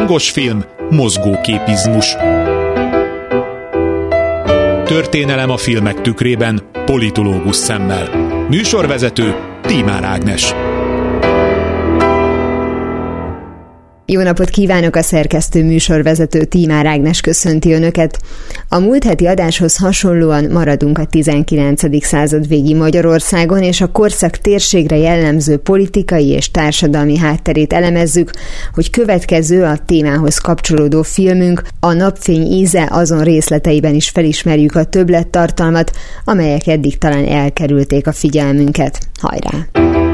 Hangos film, mozgóképizmus. Történelem a filmek tükrében, politológus szemmel. Műsorvezető Tímár Ágnes. Jó napot kívánok a szerkesztő műsorvezető Tímár Ágnes köszönti Önöket. A múlt heti adáshoz hasonlóan maradunk a 19. század végi Magyarországon, és a korszak térségre jellemző politikai és társadalmi hátterét elemezzük, hogy következő a témához kapcsolódó filmünk, a napfény íze azon részleteiben is felismerjük a többlettartalmat, amelyek eddig talán elkerülték a figyelmünket. Hajrá!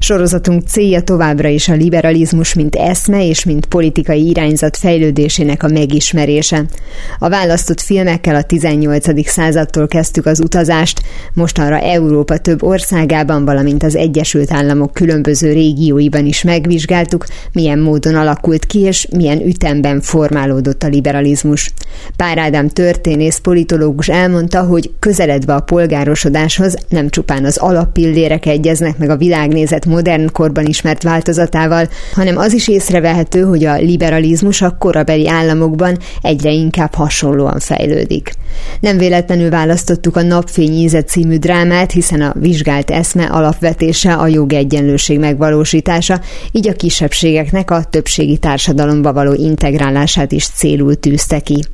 Sorozatunk célja továbbra is a liberalizmus, mint eszme és mint politikai irányzat fejlődésének a megismerése. A választott filmekkel a 18. századtól kezdtük az utazást, mostanra Európa több országában, valamint az Egyesült Államok különböző régióiban is megvizsgáltuk, milyen módon alakult ki és milyen ütemben formálódott a liberalizmus. Pár Ádám történész politológus elmondta, hogy közeledve a polgárosodáshoz nem csupán az alappillérek egyeznek meg a világnézet modern korban ismert változatával, hanem az is észrevehető, hogy a liberalizmus a korabeli államokban egyre inkább hasonlóan fejlődik. Nem véletlenül választottuk a Napfény íze című drámát, hiszen a vizsgált eszme alapvetése a jogegyenlőség megvalósítása, így a kisebbségeknek a többségi társadalomba való integrálását is célul tűzte ki.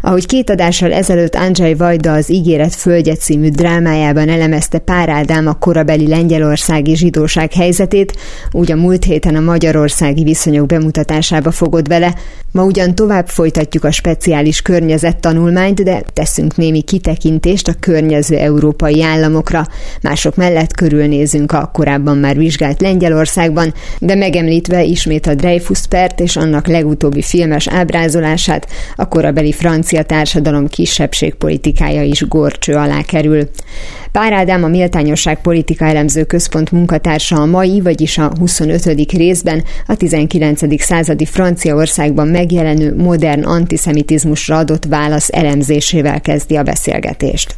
Ahogy két adással ezelőtt Andrzej Vajda az Ígéret Földje című drámájában elemezte Pár Ádám a korabeli lengyelországi zsidóság helyzetét, úgy a múlt héten a magyarországi viszonyok bemutatásába fogod vele. Ma ugyan tovább folytatjuk a speciális környezettanulmányt, de teszünk némi kitekintést a környező európai államokra. Mások mellett körülnézünk a korábban már vizsgált Lengyelországban, de megemlítve ismét a Dreyfus pert és annak legutóbbi filmes ábrázolását, a korabeli francia társadalom kisebbségpolitikája is gorcső alá kerül. Pár Ádám a Méltányosság Politika Elemző Központ munkatársa a mai, vagyis a 25. részben a 19. századi Franciaországban megjelenő modern antiszemitizmusra adott válasz elemzésével kezdi a beszélgetést.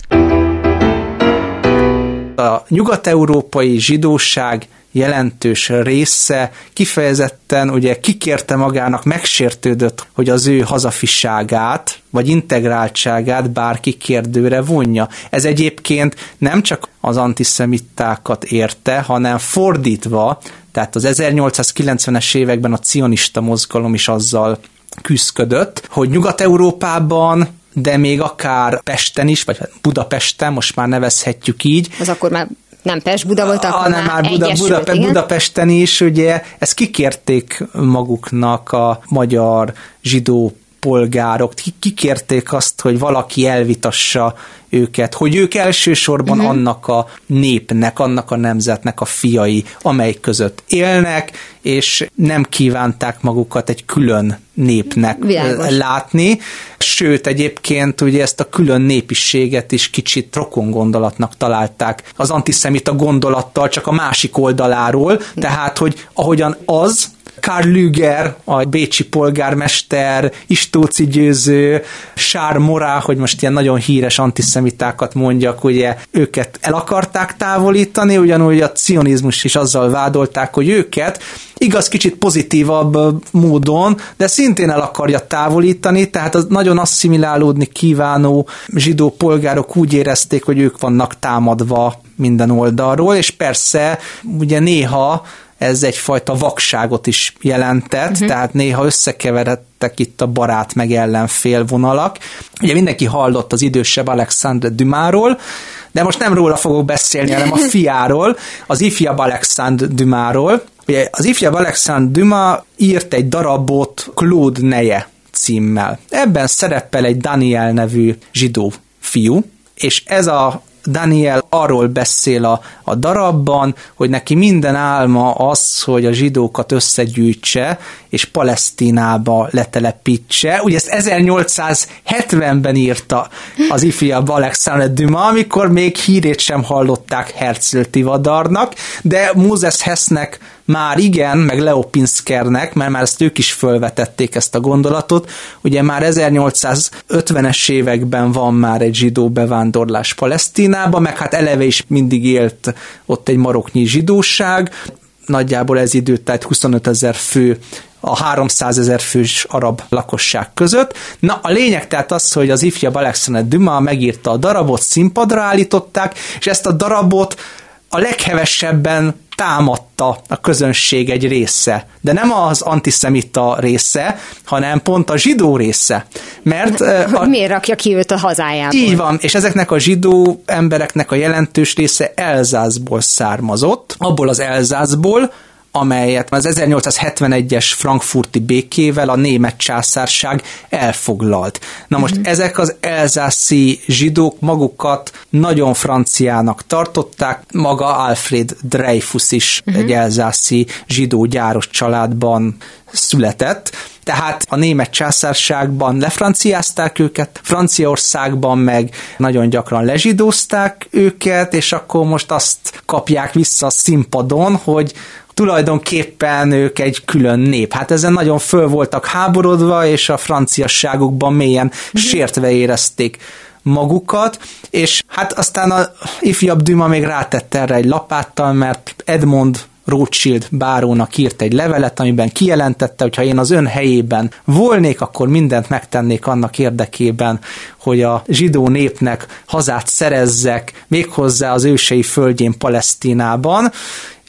A nyugat-európai zsidóság jelentős része kifejezetten ugye kikérte magának, megsértődött, hogy az ő hazafiságát, vagy integráltságát bárki kérdőre vonja. Ez egyébként nem csak az antiszemitákat érte, hanem fordítva, tehát az 1890-es években a cionista mozgalom is azzal küzdködött, hogy Nyugat-Európában de még akár Pesten is, vagy Budapesten, most már nevezhetjük így. Az akkor már nem Pest Buda volt, akkor hanem már Buda, Buda, Budapesten is, ugye ezt kikérték maguknak a magyar zsidó polgárok, kikérték azt, hogy valaki elvitassa őket, hogy ők elsősorban uh-huh. annak a népnek, annak a nemzetnek a fiai, amely között élnek, és nem kívánták magukat egy külön népnek Világos. látni. Sőt, egyébként ugye ezt a külön népiséget is kicsit rokon gondolatnak találták az antiszemita gondolattal, csak a másik oldaláról, tehát, hogy ahogyan az Karl Lüger, a bécsi polgármester, Istóci győző, Sár Morá, hogy most ilyen nagyon híres antiszemitákat mondjak, ugye őket el akarták távolítani, ugyanúgy a cionizmus is azzal vádolták, hogy őket igaz kicsit pozitívabb módon, de szintén el akarja távolítani, tehát az nagyon asszimilálódni kívánó zsidó polgárok úgy érezték, hogy ők vannak támadva minden oldalról, és persze ugye néha ez egyfajta vakságot is jelentett, uh-huh. tehát néha összekeveredtek itt a barát meg ellenfél vonalak. Ugye mindenki hallott az idősebb Alexandre Dumáról, de most nem róla fogok beszélni, hanem a fiáról, az ifjabb Alexandre Dumáról. Ugye az ifjabb Alexandre Dumas írt egy darabot Claude Neje címmel. Ebben szerepel egy Daniel nevű zsidó fiú, és ez a Daniel arról beszél a, a darabban, hogy neki minden álma az, hogy a zsidókat összegyűjtse, és Palesztinába letelepítse. Ugye ezt 1870-ben írta az ifjabb Alexander Dumas, amikor még hírét sem hallották Herzl Tivadarnak, de Mózes Hessnek már igen, meg Leo Pinskernek, mert már ezt ők is fölvetették ezt a gondolatot, ugye már 1850-es években van már egy zsidó bevándorlás Palesztinába, meg hát eleve is mindig élt ott egy maroknyi zsidóság, nagyjából ez idő, tehát 25 ezer fő a 300 ezer fős arab lakosság között. Na, a lényeg tehát az, hogy az ifjabb Alexander Dumas megírta a darabot, színpadra állították, és ezt a darabot a leghevesebben támadta a közönség egy része. De nem az antiszemita része, hanem pont a zsidó része. Mert... Hogy a, miért rakja ki őt a hazájából? Így van, és ezeknek a zsidó embereknek a jelentős része Elzászból származott, abból az Elzászból, amelyet az 1871-es frankfurti békével a német császárság elfoglalt. Na most uh-huh. ezek az elzászi zsidók magukat nagyon franciának tartották, maga Alfred Dreyfus is uh-huh. egy elzászi zsidó gyáros családban született, tehát a német császárságban lefranciázták őket, Franciaországban meg nagyon gyakran lezsidózták őket, és akkor most azt kapják vissza a színpadon, hogy tulajdonképpen ők egy külön nép. Hát ezen nagyon föl voltak háborodva, és a franciasságukban mélyen mm-hmm. sértve érezték magukat, és hát aztán a ifjabb Düma még rátette erre egy lapáttal, mert Edmond Rothschild bárónak írt egy levelet, amiben kijelentette, hogy ha én az ön helyében volnék, akkor mindent megtennék annak érdekében, hogy a zsidó népnek hazát szerezzek, méghozzá az ősei földjén Palesztinában,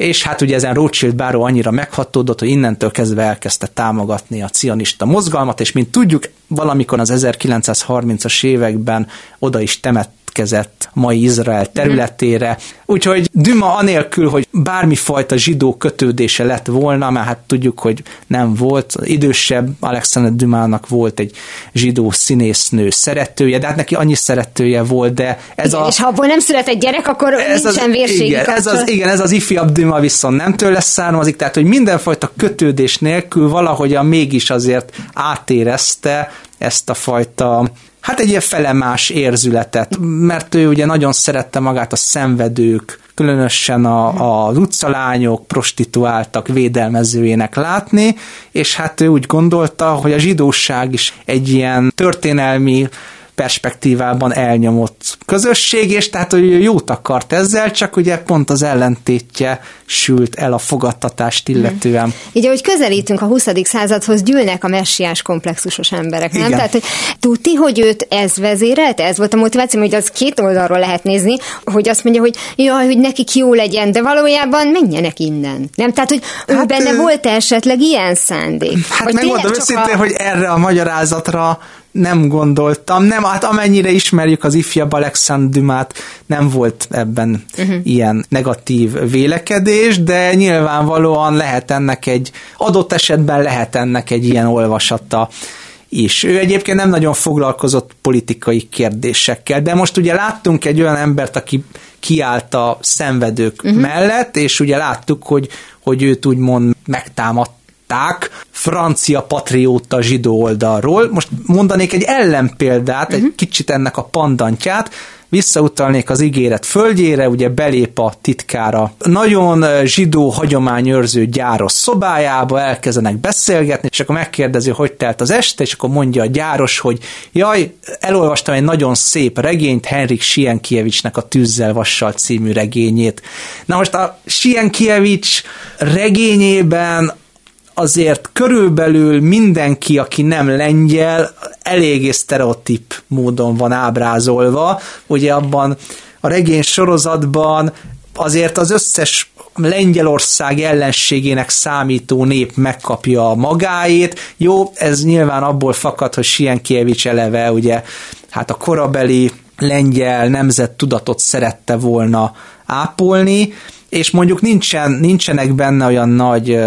és hát ugye ezen Rothschild báró annyira meghatódott, hogy innentől kezdve elkezdte támogatni a cionista mozgalmat, és mint tudjuk, valamikor az 1930-as években oda is temett érkezett mai Izrael területére. Úgyhogy Düma anélkül, hogy bármifajta zsidó kötődése lett volna, mert hát tudjuk, hogy nem volt, idősebb Alexander Dümának volt egy zsidó színésznő szeretője, de hát neki annyi szeretője volt, de ez igen, a... És ha abból nem szület egy gyerek, akkor ez nincsen az, vérségi igen, ez az, igen, ez az ifjabb Düma viszont nem tőle származik, tehát hogy mindenfajta kötődés nélkül valahogyan mégis azért átérezte ezt a fajta hát egy ilyen felemás érzületet, mert ő ugye nagyon szerette magát a szenvedők, különösen a, az utcalányok, prostituáltak védelmezőjének látni, és hát ő úgy gondolta, hogy a zsidóság is egy ilyen történelmi perspektívában elnyomott közösség, és tehát, hogy jót akart ezzel, csak ugye pont az ellentétje sült el a fogadtatást illetően. Mm. Így, ahogy közelítünk a 20. századhoz, gyűlnek a messiás komplexusos emberek, nem? Igen. Tehát, hogy tudti, hogy őt ez vezérelt, ez volt a motiváció, hogy az két oldalról lehet nézni, hogy azt mondja, hogy jaj, hogy nekik jó legyen, de valójában menjenek innen. Nem? Tehát, hogy hát, ő benne ő... volt esetleg ilyen szándék? Hát megmondom őszintén, a... hogy erre a magyarázatra nem gondoltam, nem, hát amennyire ismerjük az ifjabb Alexandr Dumát, nem volt ebben uh-huh. ilyen negatív vélekedés, de nyilvánvalóan lehet ennek egy, adott esetben lehet ennek egy ilyen olvasata is. Ő egyébként nem nagyon foglalkozott politikai kérdésekkel, de most ugye láttunk egy olyan embert, aki kiállt a szenvedők uh-huh. mellett, és ugye láttuk, hogy, hogy őt úgymond megtámadt francia patrióta zsidó oldalról. Most mondanék egy ellenpéldát, uh-huh. egy mhm. kicsit ennek a pandantját, visszautalnék az ígéret földjére, ugye belép a titkára. Nagyon zsidó hagyományőrző gyáros szobájába, elkezdenek beszélgetni, és akkor megkérdezi, hogy telt az este, és akkor mondja a gyáros, hogy jaj, elolvastam egy nagyon szép regényt, Henrik Sienkiewicznek a Tűzzel Vassal című regényét. Na most a Sienkiewics regényében azért körülbelül mindenki, aki nem lengyel, eléggé sztereotíp módon van ábrázolva. Ugye abban a regény sorozatban azért az összes Lengyelország ellenségének számító nép megkapja a magáét. Jó, ez nyilván abból fakad, hogy Sienkievics eleve ugye hát a korabeli lengyel nemzet tudatot szerette volna ápolni, és mondjuk nincsen, nincsenek benne olyan nagy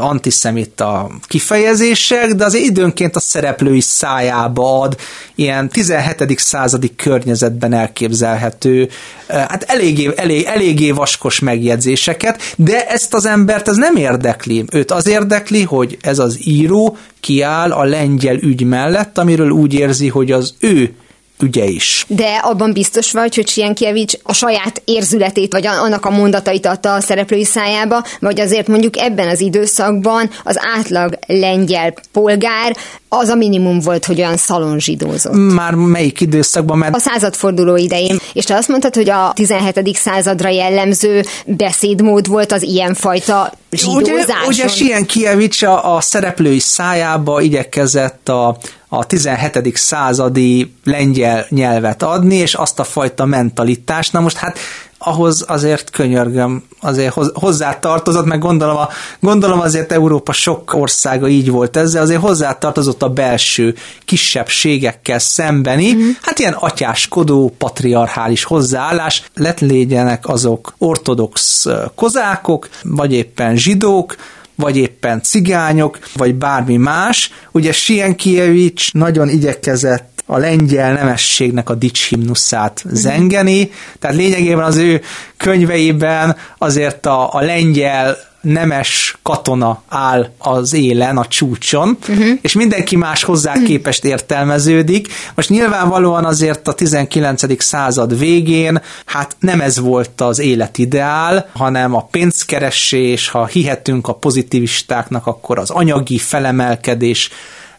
antiszemita kifejezések, de azért időnként a szereplői szájába ad ilyen 17. századi környezetben elképzelhető, hát eléggé, elég, eléggé vaskos megjegyzéseket, de ezt az embert ez nem érdekli. Őt az érdekli, hogy ez az író kiáll a lengyel ügy mellett, amiről úgy érzi, hogy az ő ügye is. De abban biztos vagy, hogy Sienkiewicz a saját érzületét, vagy annak a mondatait adta a szereplői szájába, vagy azért mondjuk ebben az időszakban az átlag lengyel polgár az a minimum volt, hogy olyan szalonzsidózott. Már melyik időszakban? Mert... A századforduló idején. És te azt mondtad, hogy a 17. századra jellemző beszédmód volt az ilyenfajta Ugye, ugye Sienkiewicz a, a szereplői szájába igyekezett a, a 17. századi lengyel nyelvet adni, és azt a fajta mentalitást. Na most hát ahhoz azért könyörgöm, azért hozzá tartozott, meg gondolom, a, gondolom azért Európa sok országa így volt ezzel, azért hozzá tartozott a belső kisebbségekkel szembeni, mm. hát ilyen atyáskodó, patriarchális hozzáállás, lett légyenek azok ortodox kozákok, vagy éppen zsidók, vagy éppen cigányok, vagy bármi más. Ugye Sienkiewicz nagyon igyekezett a lengyel nemességnek a dicshimnuszát zengeni, tehát lényegében az ő könyveiben azért a, a lengyel nemes katona áll az élen, a csúcson, uh-huh. és mindenki más hozzá képest értelmeződik. Most nyilvánvalóan azért a 19. század végén, hát nem ez volt az életideál, hanem a pénzkeresés, ha hihetünk a pozitivistáknak, akkor az anyagi felemelkedés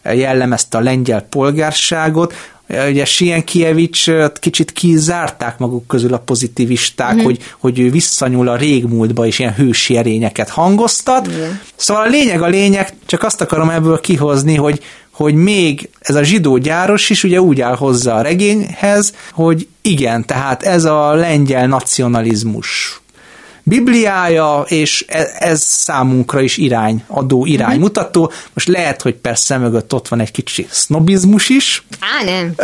jellemezte a lengyel polgárságot, ugye Sienkiewicz kicsit kizárták maguk közül a pozitivisták, mm. hogy, hogy ő visszanyúl a régmúltba, és ilyen hősi erényeket hangoztat. Igen. Szóval a lényeg a lényeg, csak azt akarom ebből kihozni, hogy, hogy még ez a zsidó gyáros is ugye úgy áll hozzá a regényhez, hogy igen, tehát ez a lengyel nacionalizmus Bibliája, és e- ez számunkra is irány, adó iránymutató. Mhm. Most lehet, hogy persze mögött ott van egy kicsi sznobizmus is. Á, nem.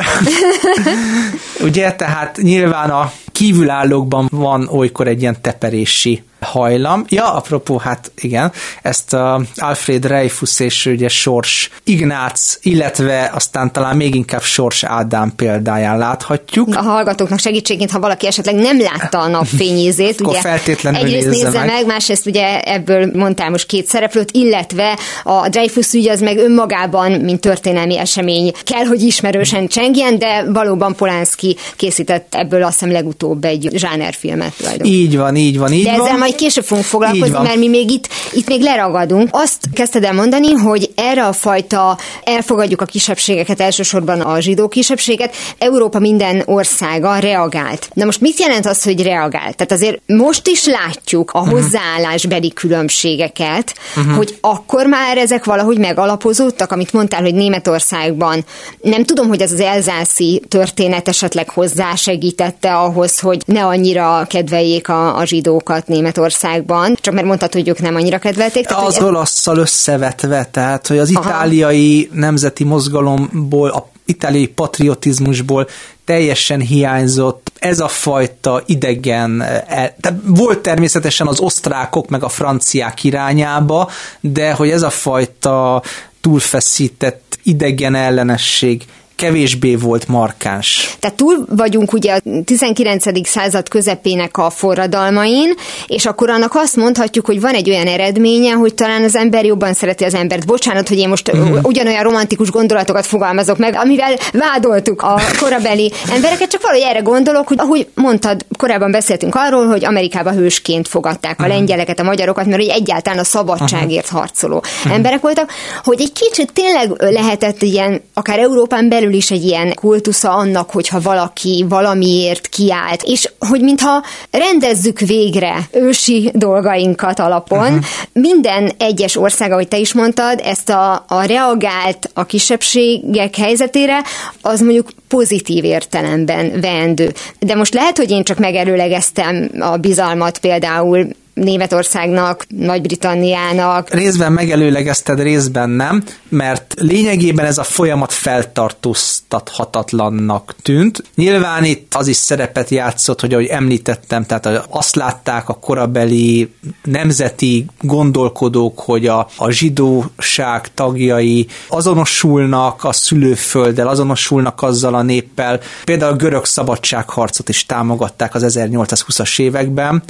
Ugye, tehát nyilván a kívülállókban van olykor egy ilyen teperési hajlam. Ja, apropó, hát igen, ezt a Alfred Dreyfus és ugye Sors Ignác, illetve aztán talán még inkább Sors Ádám példáján láthatjuk. A hallgatóknak segítségként, ha valaki esetleg nem látta a napfényézét, ugye feltétlenül egyrészt nézze meg. meg, másrészt ugye ebből mondtál most két szereplőt, illetve a Dreyfus ügy az meg önmagában, mint történelmi esemény kell, hogy ismerősen csengjen, de valóban Polánszki készített ebből azt hiszem legutóbb egy zsánerfilmet. Így van, így van, így de van. ezzel majd később fogunk foglalkozni, mert mi még itt, itt még leragadunk. Azt kezdted el mondani, hogy erre a fajta elfogadjuk a kisebbségeket, elsősorban a zsidó kisebbséget, Európa minden országa reagált. Na most mit jelent az, hogy reagált? Tehát azért most is látjuk a mhm. hozzáállásbeli különbségeket, uh-huh. hogy akkor már ezek valahogy megalapozódtak, amit mondtál, hogy Németországban. Nem tudom, hogy ez az elzászi történet esetleg hozzásegítette ahhoz, hogy ne annyira kedveljék a, a zsidókat Németországban Németországban, csak mert mondtad, hogy ők nem annyira kedvelték. Tehát, az olaszszal összevetve, tehát hogy az Aha. itáliai nemzeti mozgalomból, a itáliai patriotizmusból teljesen hiányzott ez a fajta idegen, e, tehát volt természetesen az osztrákok meg a franciák irányába, de hogy ez a fajta túlfeszített idegen ellenesség kevésbé volt markáns. Tehát túl vagyunk ugye a 19. század közepének a forradalmain, és akkor annak azt mondhatjuk, hogy van egy olyan eredménye, hogy talán az ember jobban szereti az embert. Bocsánat, hogy én most uh-huh. ugyanolyan romantikus gondolatokat fogalmazok meg, amivel vádoltuk a korabeli embereket, csak valahogy erre gondolok, hogy ahogy mondtad, korábban beszéltünk arról, hogy Amerikába hősként fogadták a uh-huh. lengyeleket, a magyarokat, mert hogy egyáltalán a szabadságért uh-huh. harcoló emberek voltak, hogy egy kicsit tényleg lehetett ilyen, akár Európán belül belül is egy ilyen kultusza annak, hogyha valaki valamiért kiállt, és hogy mintha rendezzük végre ősi dolgainkat alapon, uh-huh. minden egyes ország, ahogy te is mondtad, ezt a, a reagált a kisebbségek helyzetére, az mondjuk pozitív értelemben vendő. De most lehet, hogy én csak megelőlegeztem a bizalmat például Németországnak, Nagy-Britanniának. Részben megelőlegezted, részben nem, mert lényegében ez a folyamat feltartóztathatatlannak tűnt. Nyilván itt az is szerepet játszott, hogy ahogy említettem, tehát azt látták a korabeli nemzeti gondolkodók, hogy a, a zsidóság tagjai azonosulnak a szülőfölddel, azonosulnak azzal a néppel. Például a görög szabadságharcot is támogatták az 1820-as években,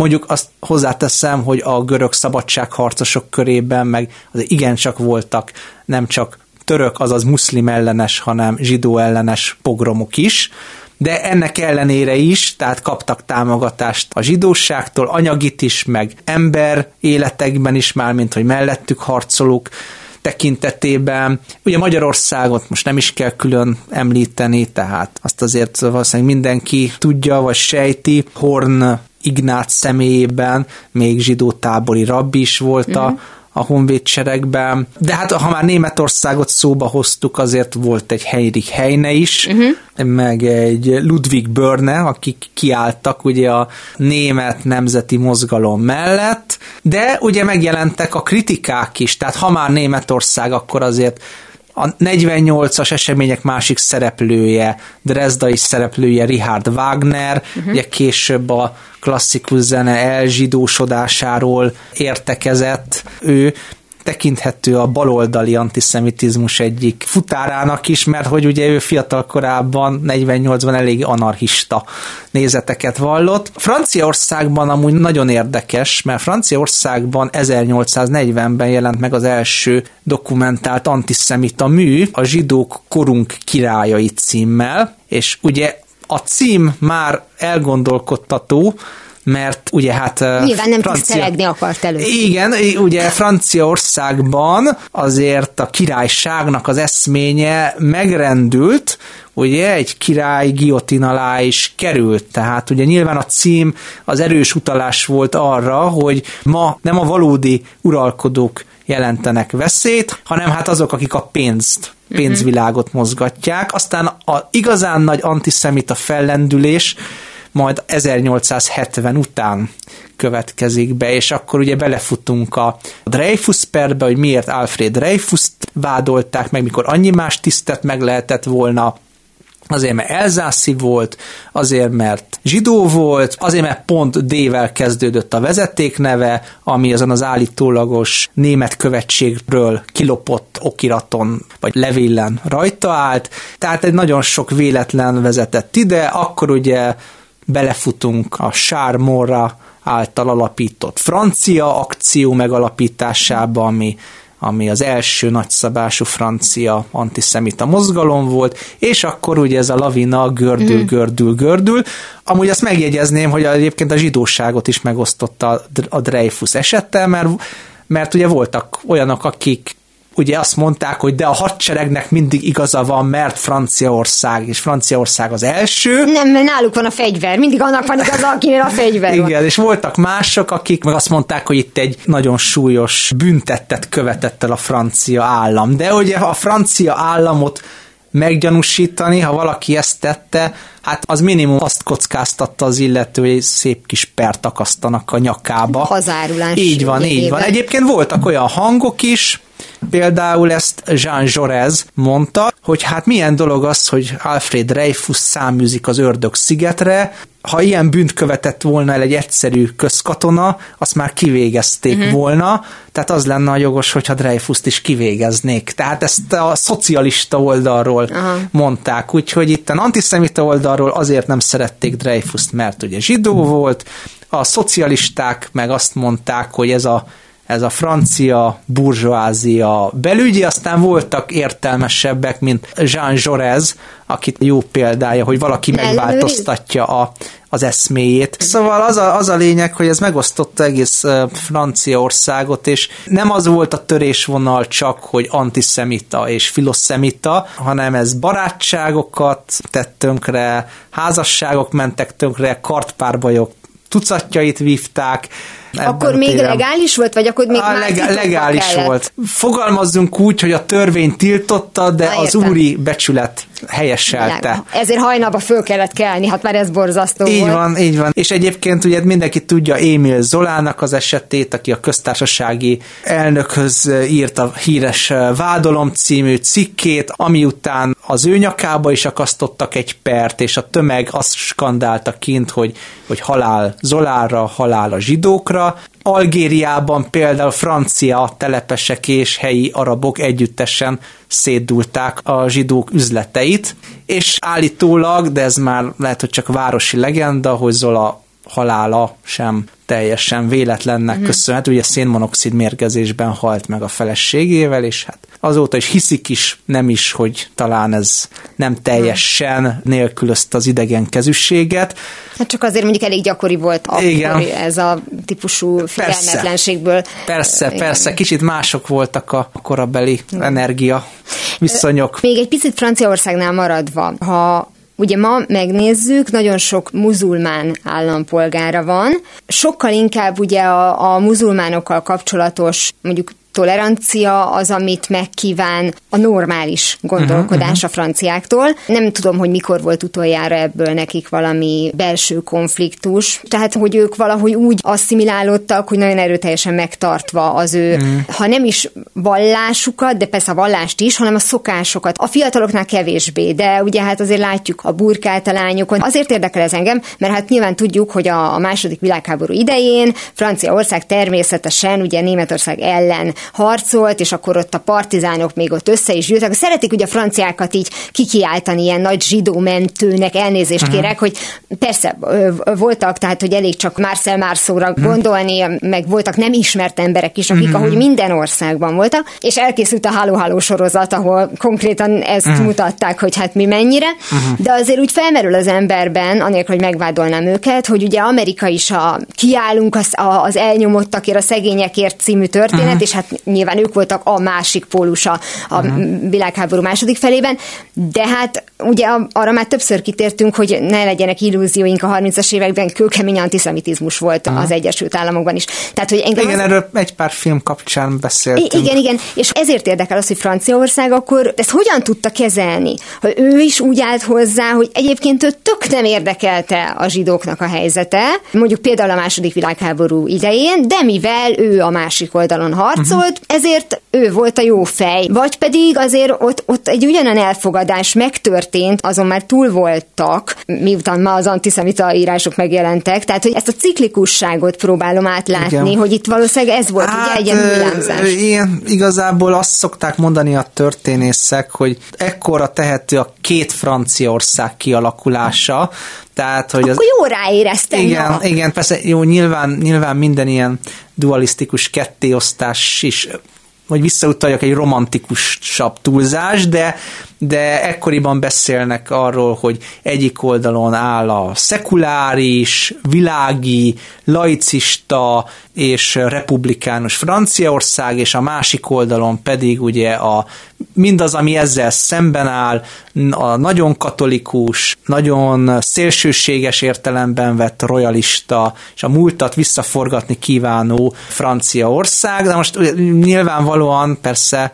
Mondjuk azt hozzáteszem, hogy a görög szabadságharcosok körében meg az igencsak voltak nem csak török, azaz muszlim ellenes, hanem zsidó ellenes pogromok is, de ennek ellenére is, tehát kaptak támogatást a zsidóságtól, anyagit is, meg ember életekben is már, mint hogy mellettük harcolók tekintetében. Ugye Magyarországot most nem is kell külön említeni, tehát azt azért valószínűleg mindenki tudja, vagy sejti. Horn Ignác személyében, még zsidó tábori rabbi is volt uh-huh. a, mhm. a honvédseregben. De hát ha már Németországot szóba hoztuk, azért volt egy Heinrich Heine is, uh-huh. meg egy Ludwig Börne, akik kiálltak ugye a német nemzeti mozgalom mellett, de ugye megjelentek a kritikák is, tehát ha már Németország, akkor azért a 48-as események másik szereplője, Dresdai szereplője Richard Wagner, uh-huh. ugye később a klasszikus zene elzsidósodásáról értekezett ő, tekinthető a baloldali antiszemitizmus egyik futárának is, mert hogy ugye ő fiatal korában, 48-ban elég anarchista nézeteket vallott. Franciaországban amúgy nagyon érdekes, mert Franciaországban 1840-ben jelent meg az első dokumentált antiszemita mű, a zsidók korunk királyai címmel, és ugye a cím már elgondolkodtató, mert ugye hát... Nyilván nem Francia... tisztelegni akart elő. Igen, ugye Franciaországban azért a királyságnak az eszménye megrendült, ugye egy király giotin alá is került, tehát ugye nyilván a cím az erős utalás volt arra, hogy ma nem a valódi uralkodók jelentenek veszélyt, hanem hát azok, akik a pénzt pénzvilágot mozgatják. Aztán a igazán nagy antiszemita fellendülés majd 1870 után következik be, és akkor ugye belefutunk a Dreyfus perbe, hogy miért Alfred Dreyfus-t vádolták meg, mikor annyi más tisztet meg lehetett volna. Azért, mert elzászi volt, azért, mert zsidó volt, azért, mert pont D-vel kezdődött a vezetékneve, ami azon az állítólagos német követségről kilopott okiraton, vagy levillen rajta állt, tehát egy nagyon sok véletlen vezetett ide, akkor ugye belefutunk a Sármorra által alapított francia akció megalapításába, ami ami az első nagyszabású francia antiszemita mozgalom volt, és akkor ugye ez a lavina gördül, mm. gördül, gördül. Amúgy azt megjegyezném, hogy egyébként a zsidóságot is megosztotta a Dreyfus esettel, mert mert ugye voltak olyanok, akik ugye azt mondták, hogy de a hadseregnek mindig igaza van, mert Franciaország, és Franciaország az első. Nem, mert náluk van a fegyver, mindig annak van igaza, akinél a fegyver Igen, van. és voltak mások, akik meg azt mondták, hogy itt egy nagyon súlyos büntettet követett el a francia állam. De ugye a francia államot meggyanúsítani, ha valaki ezt tette, hát az minimum azt kockáztatta az illető, hogy szép kis pert akasztanak a nyakába. Hazárulás. Így van, így van. Egyébként voltak olyan hangok is, Például ezt Jean Jaurès mondta, hogy hát milyen dolog az, hogy Alfred Dreyfus száműzik az ördög szigetre, ha ilyen bűnt követett volna el egy egyszerű közkatona, azt már kivégezték uh-huh. volna, tehát az lenne a jogos, hogyha Dreyfuszt is kivégeznék. Tehát ezt a szocialista oldalról uh-huh. mondták, úgyhogy itt a antiszemita oldalról azért nem szerették Dreyfuszt, mert ugye zsidó volt, a szocialisták meg azt mondták, hogy ez a ez a francia burzsóázia belügyi, aztán voltak értelmesebbek, mint Jean Jaurès, akit jó példája, hogy valaki megváltoztatja a, az eszméjét. Szóval az a, az a lényeg, hogy ez megosztotta egész Franciaországot, és nem az volt a törésvonal csak, hogy antiszemita és filoszemita, hanem ez barátságokat tett tönkre, házasságok mentek tönkre, kartpárbajok tucatjait vívták, akkor még téren. legális volt, vagy akkor még a leg- legális kellett? volt. Fogalmazzunk úgy, hogy a törvény tiltotta, de Na, az úri becsület helyeselte. Ezért hajnalba föl kellett kelni, hát már ez borzasztó Így volt. van, így van. És egyébként ugye mindenki tudja Émil Zolának az esetét, aki a köztársasági elnökhöz írt a híres Vádolom című cikkét, ami után az ő nyakába is akasztottak egy pert, és a tömeg azt skandálta kint, hogy, hogy halál Zolára, halál a zsidókra. Algériában például francia telepesek és helyi arabok együttesen szétdulták a zsidók üzleteit, és állítólag, de ez már lehet, hogy csak városi legenda, hogy Zola halála sem teljesen véletlennek uh-huh. köszönhető, ugye szénmonoxid mérgezésben halt meg a feleségével, és hát azóta is hiszik is, nem is, hogy talán ez nem teljesen nélkülözte az idegen kezűséget. Hát csak azért mondjuk elég gyakori volt akkor Igen. ez a típusú figyelmetlenségből. Persze, persze, persze, kicsit mások voltak a korabeli energia viszonyok. Még egy picit Franciaországnál maradva, ha ugye ma megnézzük, nagyon sok muzulmán állampolgára van, sokkal inkább ugye a, a muzulmánokkal kapcsolatos mondjuk tolerancia az, amit megkíván a normális gondolkodás uh-huh, a franciáktól. Nem tudom, hogy mikor volt utoljára ebből nekik valami belső konfliktus. Tehát, hogy ők valahogy úgy asszimilálódtak, hogy nagyon erőteljesen megtartva az ő, uh-huh. ha nem is vallásukat, de persze a vallást is, hanem a szokásokat. A fiataloknál kevésbé, de ugye hát azért látjuk a burkát a lányokon. Azért érdekel ez engem, mert hát nyilván tudjuk, hogy a, a második világháború idején Franciaország természetesen ugye Németország ellen harcolt, és akkor ott a partizánok még ott össze is gyűltek. Szeretik ugye a franciákat így kikiáltani ilyen nagy zsidó mentőnek, elnézést uh-huh. kérek, hogy persze voltak, tehát hogy elég csak Marcel Marceau-ra uh-huh. gondolni, meg voltak nem ismert emberek is, akik uh-huh. ahogy minden országban voltak, és elkészült a Háló Háló sorozat, ahol konkrétan ezt uh-huh. mutatták, hogy hát mi mennyire, uh-huh. de azért úgy felmerül az emberben, anélkül, hogy megvádolnám őket, hogy ugye Amerika is a kiállunk az, az elnyomottakért, a szegényekért című történet, uh-huh. és hát nyilván ők voltak a másik pólusa a uh-huh. világháború második felében, de hát ugye arra már többször kitértünk, hogy ne legyenek illúzióink a 30-as években, kőkemény antiszemitizmus volt uh-huh. az Egyesült Államokban is. Tehát, hogy engem igen, az... erről egy pár film kapcsán beszéltünk. I- igen, igen, és ezért érdekel az, hogy Franciaország akkor ezt hogyan tudta kezelni? Hogy ő is úgy állt hozzá, hogy egyébként ő tök nem érdekelte a zsidóknak a helyzete, mondjuk például a második világháború idején, de mivel ő a másik oldalon harcolt, uh-huh volt, ezért ő volt a jó fej. Vagy pedig azért ott, ott egy ugyanen elfogadás megtörtént, azon már túl voltak, miután ma az antiszemita írások megjelentek, tehát hogy ezt a ciklikusságot próbálom átlátni, Igen. hogy itt valószínűleg ez volt hát, ugye egy ilyen Igen, igazából azt szokták mondani a történészek, hogy ekkora tehető a két Franciaország kialakulása, tehát, hogy Akkor az... jó ráéreztem. Igen, ja. igen, persze jó, nyilván, nyilván minden ilyen dualisztikus kettéosztás is hogy visszautaljak egy romantikusabb túlzás, de, de ekkoriban beszélnek arról, hogy egyik oldalon áll a szekuláris, világi, laicista és republikánus Franciaország, és a másik oldalon pedig ugye a, mindaz, ami ezzel szemben áll, a nagyon katolikus, nagyon szélsőséges értelemben vett royalista, és a múltat visszaforgatni kívánó Franciaország. De most nyilvánvalóan persze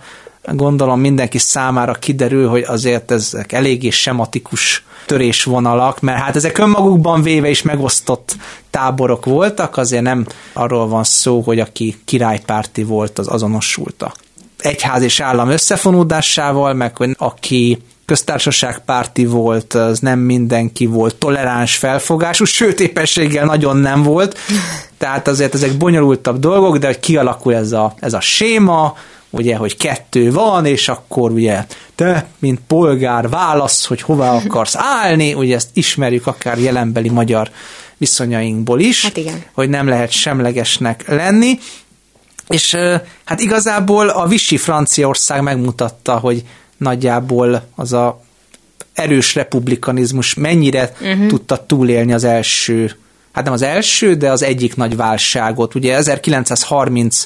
gondolom mindenki számára kiderül, hogy azért ezek eléggé sematikus törésvonalak, mert hát ezek önmagukban véve is megosztott táborok voltak, azért nem arról van szó, hogy aki királypárti volt, az azonosulta. Egyház és állam összefonódásával, meg hogy aki köztársaságpárti volt, az nem mindenki volt toleráns felfogású, sőt éppenséggel nagyon nem volt, tehát azért ezek bonyolultabb dolgok, de hogy kialakul ez a, ez a séma, ugye, hogy kettő van, és akkor ugye te, mint polgár válasz, hogy hova akarsz állni, ugye ezt ismerjük akár jelenbeli magyar viszonyainkból is, hát igen. hogy nem lehet semlegesnek lenni, és hát igazából a Vichy Franciaország megmutatta, hogy nagyjából az a erős republikanizmus mennyire uh-huh. tudta túlélni az első, hát nem az első, de az egyik nagy válságot. Ugye 1930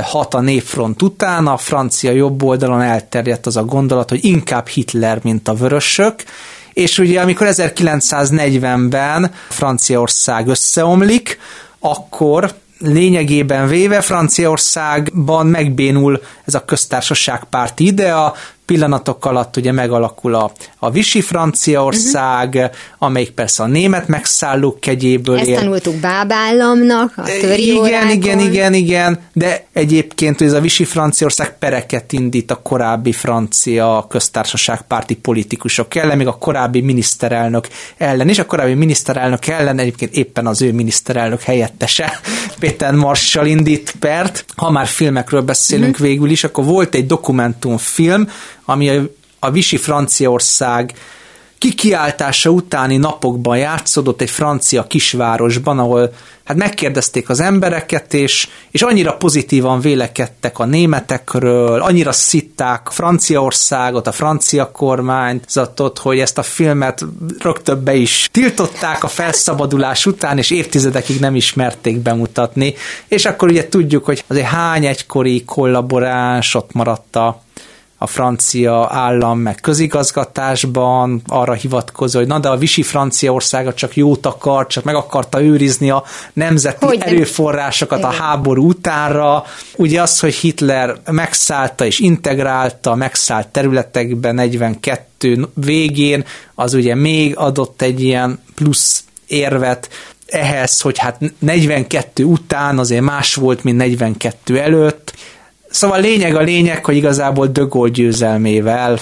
hat a népfront után, a francia jobb oldalon elterjedt az a gondolat, hogy inkább Hitler, mint a vörösök, és ugye amikor 1940-ben Franciaország összeomlik, akkor lényegében véve Franciaországban megbénul ez a köztársaságpárti idea, pillanatok alatt ugye megalakul a, a Visi Franciaország, uh-huh. amelyik persze a német megszállók kegyéből Ezt él. tanultuk bábállamnak, a töri Igen, igen, igen, igen, de egyébként ez a Visi Franciaország pereket indít a korábbi francia köztársaságpárti politikusok ellen, még a korábbi miniszterelnök ellen is, a korábbi miniszterelnök ellen egyébként éppen az ő miniszterelnök helyettese, Péter Marshall indít pert. Ha már filmekről beszélünk uh-huh. végül is, akkor volt egy dokumentumfilm, ami a, a Visi Franciaország kikiáltása utáni napokban játszódott egy francia kisvárosban, ahol hát megkérdezték az embereket, és, és annyira pozitívan vélekedtek a németekről, annyira szitták Franciaországot, a francia kormányzatot, hogy ezt a filmet rögtön be is tiltották a felszabadulás után, és évtizedekig nem ismerték bemutatni, és akkor ugye tudjuk, hogy azért hány egykori kollaboráns ott maradt a a francia állam meg közigazgatásban, arra hivatkozó, hogy na de a Visi Franciaországa csak jót akar, csak meg akarta őrizni a nemzeti hogy erőforrásokat nem. a háború utánra. Ugye az, hogy Hitler megszállta és integrálta megszállt területekben 42 végén, az ugye még adott egy ilyen plusz érvet, ehhez, hogy hát 42 után azért más volt, mint 42 előtt. Szóval lényeg a lényeg, hogy igazából De Gaulle győzelmével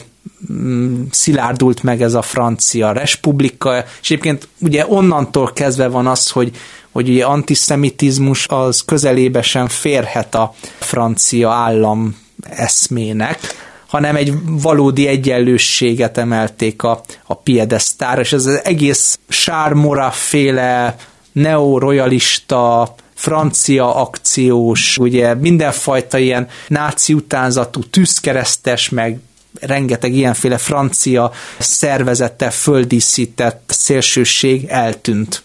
mm, szilárdult meg ez a francia respublika, és egyébként ugye onnantól kezdve van az, hogy, hogy ugye antiszemitizmus az közelébe sem férhet a francia állam eszmének, hanem egy valódi egyenlősséget emelték a, a piedesztára, és ez az egész sármora féle neoroyalista, francia akciós, ugye mindenfajta ilyen náci utánzatú tűzkeresztes, meg rengeteg ilyenféle francia szervezettel földíszített szélsőség eltűnt.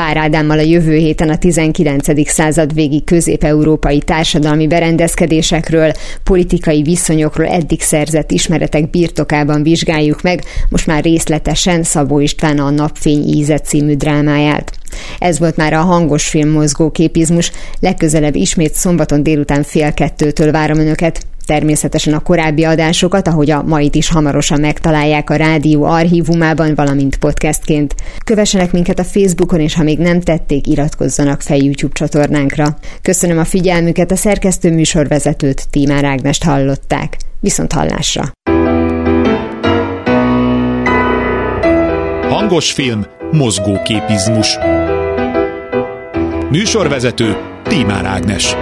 Pár Ádámmal a jövő héten a 19. század végi közép-európai társadalmi berendezkedésekről, politikai viszonyokról eddig szerzett ismeretek birtokában vizsgáljuk meg, most már részletesen Szabó István a Napfény íze című drámáját. Ez volt már a hangos film mozgóképizmus, legközelebb ismét szombaton délután fél kettőtől várom önöket. Természetesen a korábbi adásokat, ahogy a mait is hamarosan megtalálják a rádió archívumában, valamint podcastként. Kövessenek minket a Facebookon, és ha még nem tették, iratkozzanak fel YouTube csatornánkra. Köszönöm a figyelmüket, a szerkesztő műsorvezetőt, Tímár Ágnest hallották. Viszont hallásra! Hangos film, mozgóképizmus. Műsorvezető Tímár Ágnes.